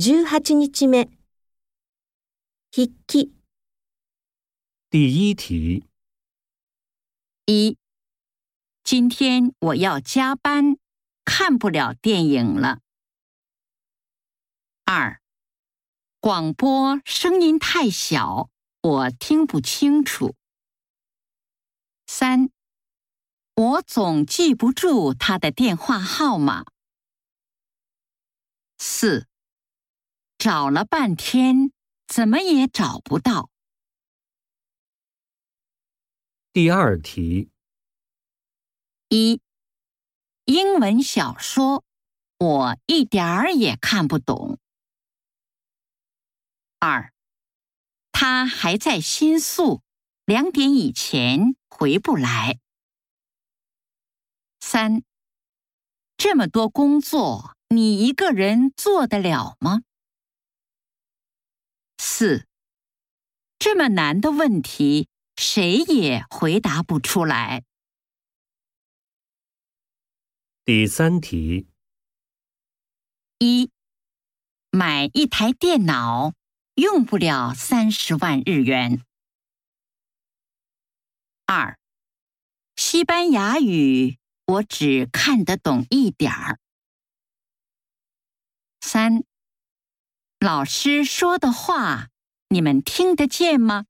十八日目。筆記。第一题一今天我要加班，看不了电影了。二广播声音太小，我听不清楚。三我总记不住他的电话号码。四找了半天，怎么也找不到。第二题：一，英文小说我一点儿也看不懂。二，他还在新宿，两点以前回不来。三，这么多工作，你一个人做得了吗？四，这么难的问题，谁也回答不出来。第三题：一，买一台电脑用不了三十万日元。二，西班牙语我只看得懂一点儿。三，老师说的话。你们听得见吗？